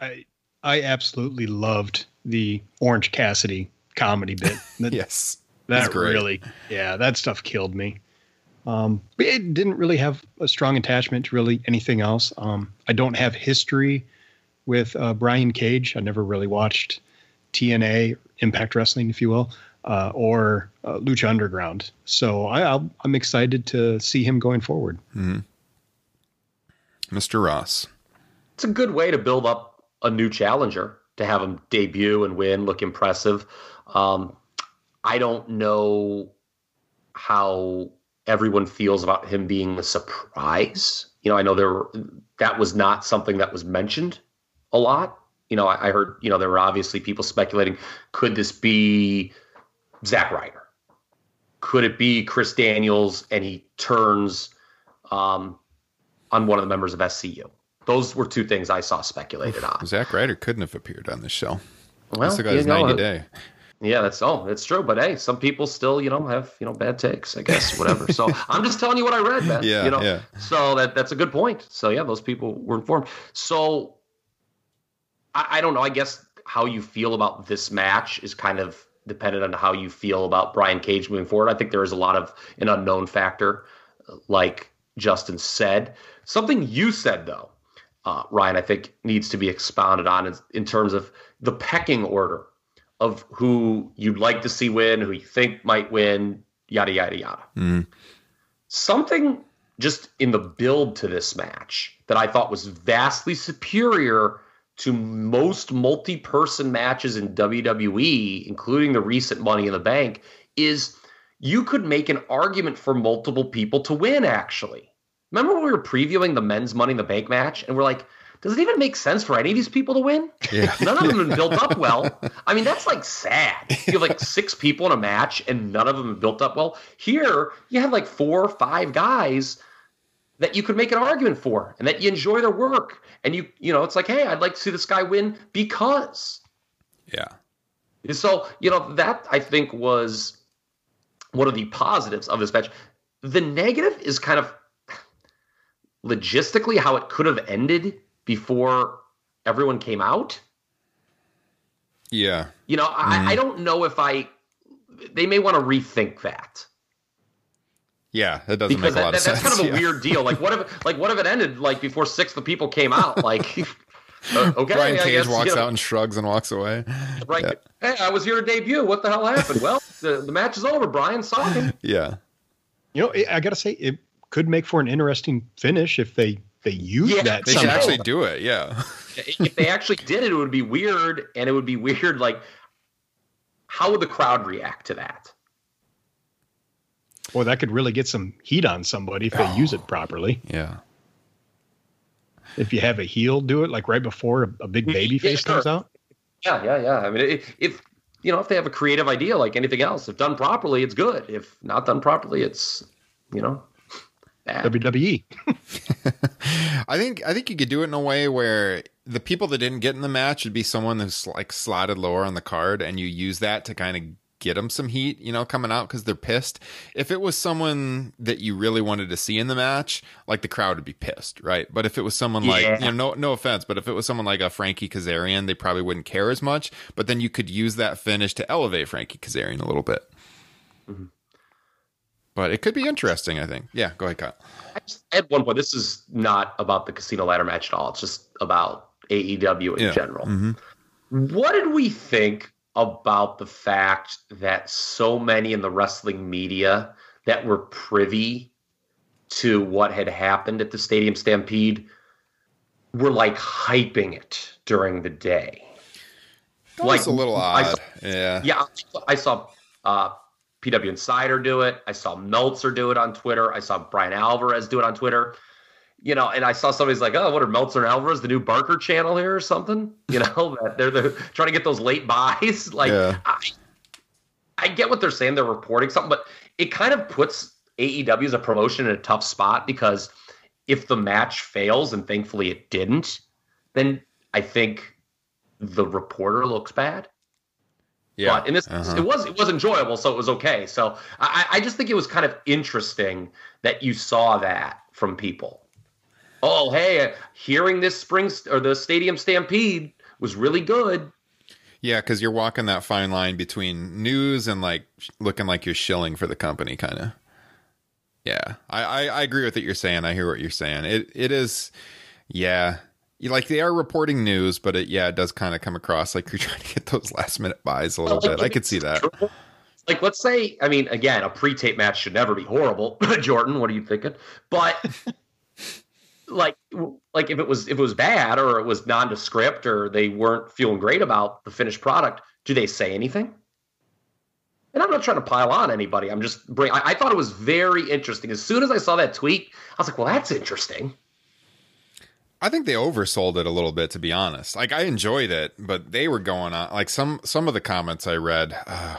I I absolutely loved the Orange Cassidy comedy bit. That, yes, that really, yeah, that stuff killed me. Um, but it didn't really have a strong attachment to really anything else. Um, I don't have history with uh, Brian Cage. I never really watched TNA, Impact Wrestling, if you will, uh, or uh, Lucha Underground. So I, I'll, I'm excited to see him going forward. Mm-hmm. Mr. Ross. It's a good way to build up a new challenger to have him debut and win, look impressive. Um, I don't know how everyone feels about him being a surprise. You know, I know there were, that was not something that was mentioned a lot. You know, I, I heard, you know, there were obviously people speculating, could this be Zack Ryder? Could it be Chris Daniels and he turns um, on one of the members of SCU? Those were two things I saw speculated on. Zack Ryder couldn't have appeared on this show. Well, he got his know, 90 uh, day. Yeah, that's oh, it's true. But hey, some people still, you know, have you know bad takes, I guess, whatever. so I'm just telling you what I read, man. Yeah, you know. yeah. So that that's a good point. So yeah, those people were informed. So I, I don't know. I guess how you feel about this match is kind of dependent on how you feel about Brian Cage moving forward. I think there is a lot of an unknown factor, uh, like Justin said. Something you said though, uh, Ryan, I think needs to be expounded on in, in terms of the pecking order of who you'd like to see win, who you think might win, yada yada yada. Mm. Something just in the build to this match that I thought was vastly superior to most multi-person matches in WWE, including the recent Money in the Bank, is you could make an argument for multiple people to win. Actually, remember when we were previewing the men's Money in the Bank match, and we're like, does it even make sense for any of these people to win? Yeah. None of them have been built up well. I mean, that's like sad. You have like six people in a match and none of them have built up well. Here, you have like four or five guys that you could make an argument for and that you enjoy their work. And you, you know, it's like, hey, I'd like to see this guy win because. Yeah. So, you know, that I think was one of the positives of this match. The negative is kind of logistically how it could have ended before everyone came out. Yeah. You know, Mm-hmm. I, I don't know if I. They may want to rethink that Yeah, that doesn't because make a lot that, of that- sense. that's kind of a Yeah. weird deal. Like, what if, like, what if it ended like before six of the people came out? Like, uh, okay, Brian I Cage guess, walks you know, out and shrugs and walks away. Right. Yeah. Hey, I was here to debut. What the hell happened? well, the, the match is over. Brian sorry. Yeah. You know, I got to say, it could make for an interesting finish if they they use Yeah, that. They should actually do it. Yeah. if they actually did it, it would be weird, and it would be weird. Like, how would the crowd react to that? Boy, that could really get some heat on somebody if they oh, use it properly. Yeah. If you have a heel do it, like right before a, a big baby Yeah, face sure. comes out. Yeah, yeah, yeah. I mean, if, if you know, if they have a creative idea, like anything else, if done properly, it's good. If not done properly, it's you know, bad. WWE. I think I think you could do it in a way where the people that didn't get in the match would be someone who's like slotted lower on the card, and you use that to kind of get them some heat, you know, coming out because they're pissed. If it was someone that you really wanted to see in the match, like the crowd would be pissed, right? But if it was someone like, you know, no no offense, but if it was someone like a Frankie Kazarian, they probably wouldn't care as much. But then you could use that finish to elevate Frankie Kazarian a little bit. Mm-hmm. But it could be interesting, I think. Yeah, go ahead, Kyle. I just, at one point, this is not about the casino ladder match at all. It's just about AEW in Yeah. general. Mhm. What did we think about the fact that so many in the wrestling media that were privy to what had happened at the Stadium Stampede were like hyping it during the day? That was a little odd. saw- yeah. yeah, I saw uh, PW Insider do it. I saw Meltzer do it on Twitter. I saw Bryan Alvarez do it on Twitter. You know, and I saw somebody's like, "Oh, what are Meltzer and Alvarez, the new Barker channel here or something?" You know, that they're the trying to get those late buys. Like, Yeah. I, I get what they're saying. They're reporting something, but it kind of puts AEW as a promotion in a tough spot because if the match fails, and thankfully it didn't, then I think the reporter looks bad. Yeah. But in this, Uh-huh. it was it was enjoyable, so it was okay. So I, I just think it was kind of interesting that you saw that from people. Oh, hey, hearing this spring st- or the stadium stampede was really good. Yeah, because you're walking that fine line between news and like looking like you're shilling for the company, kind of. Yeah, I, I I agree with what you're saying. I hear what you're saying. It it is, yeah. Like they are reporting news, but it, yeah, it does kind of come across like you're trying to get those last minute buys a little Well, like, bit. I could see that. Like, let's say, I mean, again, a pre-tape match should never be horrible. Jordan, what are you thinking? But like, like if it was if it was bad or it was nondescript or they weren't feeling great about the finished product, do they say anything? And I'm not trying to pile on anybody. I'm just bring. I, I thought it was very interesting. As soon as I saw that tweet, I was like, "Well, that's interesting." I think they oversold it a little bit, to be honest. Like I enjoyed it, but they were going on like some some of the comments I read uh,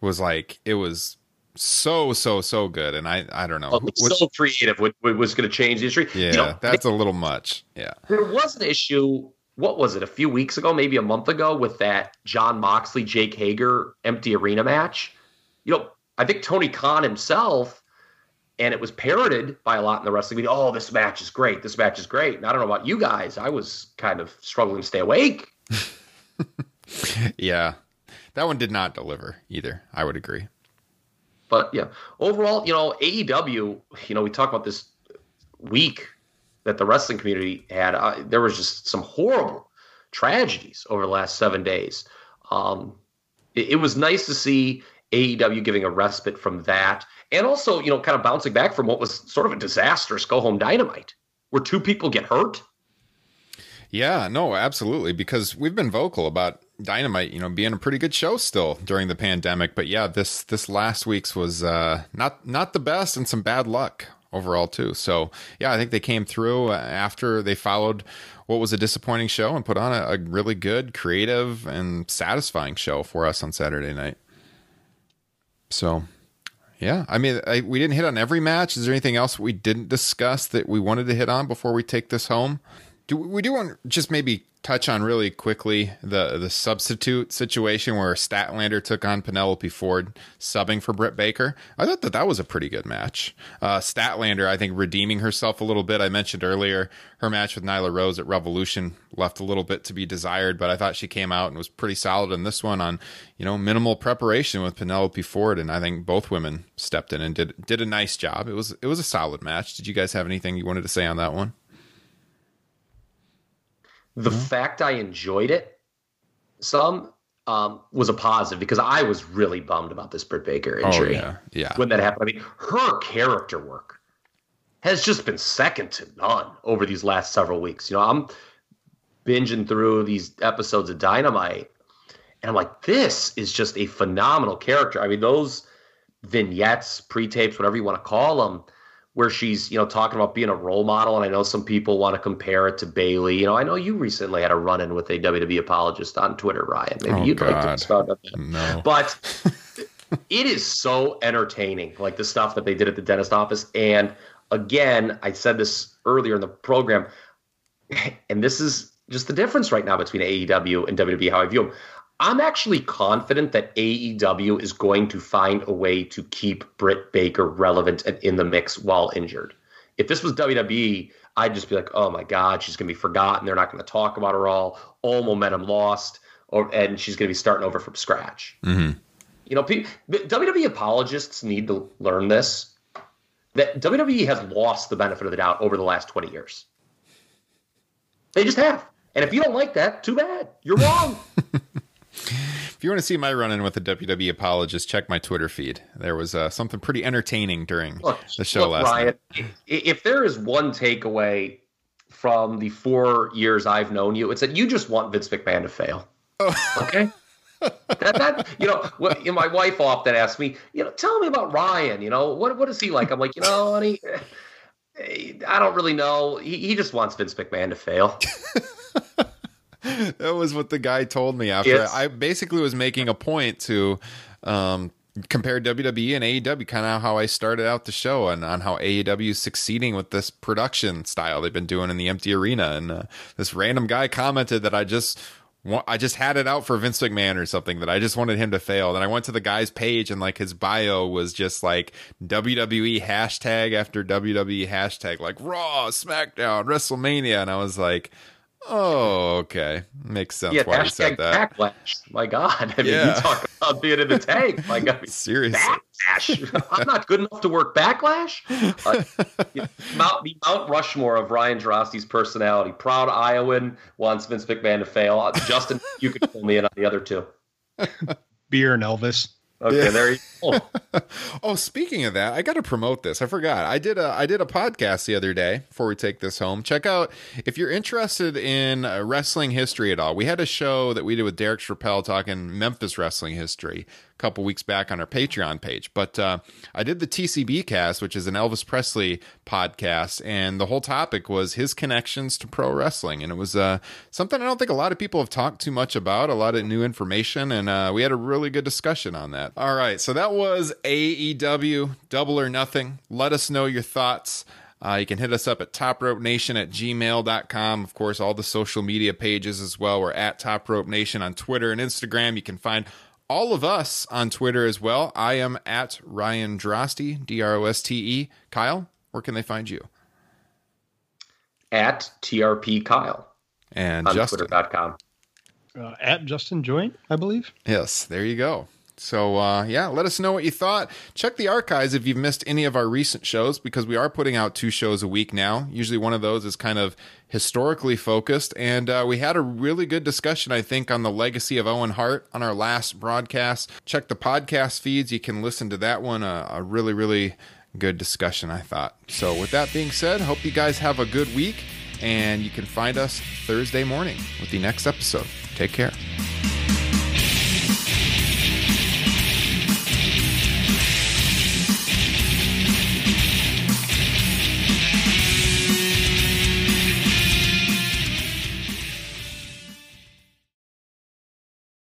was like it was so so so good, and I I don't know. Oh, it's so creative. What, what was going to change the industry? yeah, You know, that's a little much. Yeah. There was an issue. What was it? A few weeks ago, maybe a month ago, with that Jon Moxley Jake Hager empty arena match. You know, I think Tony Khan himself, and it was parroted by a lot in the wrestling media. Oh, this match is great. This match is great. And I don't know about you guys. I was kind of struggling to stay awake. Yeah. That one did not deliver either. I would agree. But yeah, overall, you know, AEW, you know, we talk about this week that the wrestling community had. Uh, there was just some horrible tragedies over the last seven days. Um, it, it was nice to see AEW giving a respite from that, and also, you know, kind of bouncing back from what was sort of a disastrous go home dynamite, where two people get hurt. Yeah, no, absolutely. Because we've been vocal about Dynamite, you know, being a pretty good show still during the pandemic. But yeah, this this last week's was uh, not not the best, and some bad luck overall too. So yeah, I think they came through uh, after they followed what was a disappointing show and put on a, a really good, creative, and satisfying show for us on Saturday night. So yeah, I mean, I, we didn't hit on every match. Is there anything else we didn't discuss that we wanted to hit on before we take this home? Do we do want just maybe touch on really quickly the the substitute situation where Statlander took on Penelope Ford subbing for Britt Baker? I thought that that was a pretty good match. Uh, Statlander, I think, redeeming herself a little bit. I mentioned earlier her match with Nyla Rose at Revolution left a little bit to be desired, but I thought she came out and was pretty solid in this one on you know minimal preparation with Penelope Ford, and I think both women stepped in and did did a nice job. It was it was a solid match. Did you guys have anything you wanted to say on that one? The fact I enjoyed it some um, was a positive because I was really bummed about this Britt Baker injury. Oh, yeah, yeah. When that happened, I mean, her character work has just been second to none over these last several weeks. You know, I'm binging through these episodes of Dynamite, and I'm like, this is just a phenomenal character. I mean, those vignettes, pre-tapes, whatever you want to call them, where she's you know talking about being a role model, and I know some people want to compare it to Bayley. You know, I know you recently had a run-in with a WWE apologist on Twitter, Ryan. Maybe Oh, you'd like to God. expound on that. No. But it is so entertaining, like the stuff that they did at the dentist office. And again, I said this earlier in the program, and this is just the difference right now between AEW and WWE, how I view them. I'm actually confident that AEW is going to find a way to keep Britt Baker relevant and in the mix while injured. If this was WWE, I'd just be like, oh my God, she's going to be forgotten. They're not going to talk about her all. All momentum lost, or and she's going to be starting over from scratch. Mm-hmm. You know, pe- WWE apologists need to learn this that WWE has lost the benefit of the doubt over the last 20 years. They just have. And if you don't like that, too bad. You're wrong. If you want to see my run in with a WWE apologist, check my Twitter feed. There was uh, something pretty entertaining during Look, the show look, last Ryan, night. if there is one takeaway from the four years I've known you, it's that you just want Vince McMahon to fail. Okay? that, that you know, what, you know, my wife often asks me, you know, tell me about Ryan. You know, what what is he like? I'm like, you know, honey, eh, I don't really know. He, he just wants Vince McMahon to fail. that was what the guy told me after It's- I basically was making a point to um, compare WWE and AEW, kind of how I started out the show and on how AEW is succeeding with this production style they've been doing in the empty arena. And uh, this random guy commented that I just. I just had it out for Vince McMahon or something that I just wanted him to fail. And I went to the guy's page and like his bio was just like WWE hashtag after WWE hashtag, like Raw, SmackDown, WrestleMania. And I was like, Oh, okay. Makes sense Yeah, why you said that. backlash. My God. I mean, Yeah. you talk about being in the tank. My God. Seriously. Backlash. I'm not good enough to work backlash. Uh, you know, Mount, the Mount Rushmore of Ryan Droste's personality. Proud Iowan wants Vince McMahon to fail. Justin, you could fill me in on the other two. Beer and Elvis. Okay, Yeah. there you go. Oh, speaking of that, I got to promote this. I forgot. I did a I did a podcast the other day before we take this home. Check out if you're interested in uh, wrestling history at all. We had a show that we did with Derek Chappelle talking Memphis wrestling history couple weeks back on our Patreon page. But uh, I did the TCB cast, which is an Elvis Presley podcast, and the whole topic was his connections to pro wrestling, and it was uh, something I don't think a lot of people have talked too much about. A lot of new information, and uh, we had a really good discussion on that. All right, so that was AEW Double or Nothing. Let us know your thoughts. Uh, you can hit us up at topropenation at gmail.com. Of course, all the social media pages as well. We're at Top Rope Nation on Twitter and Instagram. You can find all of us on Twitter as well. I am at Ryan Droste, D R O S T E. Kyle, where can they find you? At TRP Kyle And on Justin. Twitter.com. Uh, at Justin Joint, I believe. Yes, there you go. So, uh, yeah, let us know what you thought. Check the archives if you've missed any of our recent shows because we are putting out two shows a week now. Usually one of those is kind of historically focused. And uh, we had a really good discussion, I think, on the legacy of Owen Hart on our last broadcast. Check the podcast feeds. You can listen to that one. Uh, a really, really good discussion, I thought. So, with that being said, hope you guys have a good week. And you can find us Thursday morning with the next episode. Take care.